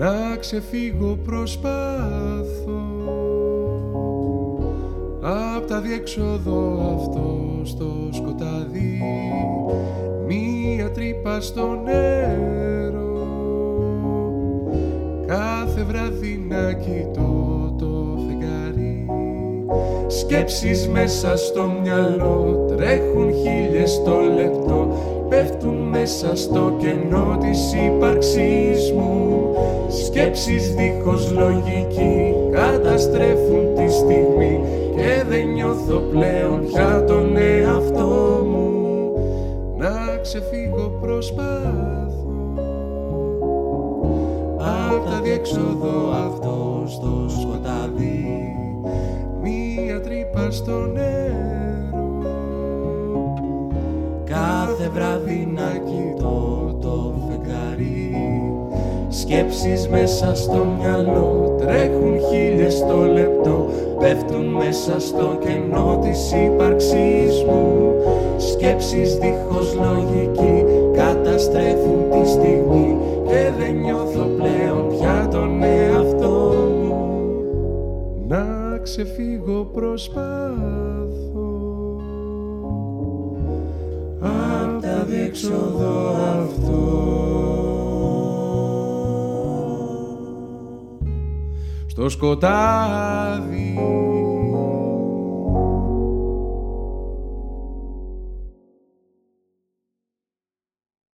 να ξεφύγω προσπάθω Απ' τα διέξοδο αυτό στο σκοτάδι Μία τρύπα στο νερό. Κάθε βράδυ να κοιτώ το φεγγάρι. Σκέψεις μέσα στο μυαλό Τρέχουν χίλιες το λεπτό. Πέφτουν μέσα στο κενό της ύπαρξής μου Σκέψεις δίχως λογική Καταστρέφουν τη στιγμή Και δεν νιώθω πλέον για τον εαυτό μου. Να ξεφύγω προσπάθω Απ' τα διέξοδο αυτός στο σκοτάδι Μία τρύπα στο νερό. Κάθε βράδυ Σκέψεις μέσα στο μυαλό. Τρέχουν χίλιες το λεπτό. Πέφτουν μέσα στο κενό της ύπαρξής μου. Σκέψεις δίχως λογική Καταστρέφουν τη στιγμή. Και δεν νιώθω πλέον πια τον εαυτό μου. Να ξεφύγω προσπάθω Απ' τα διέξοδο στο σκοτάδι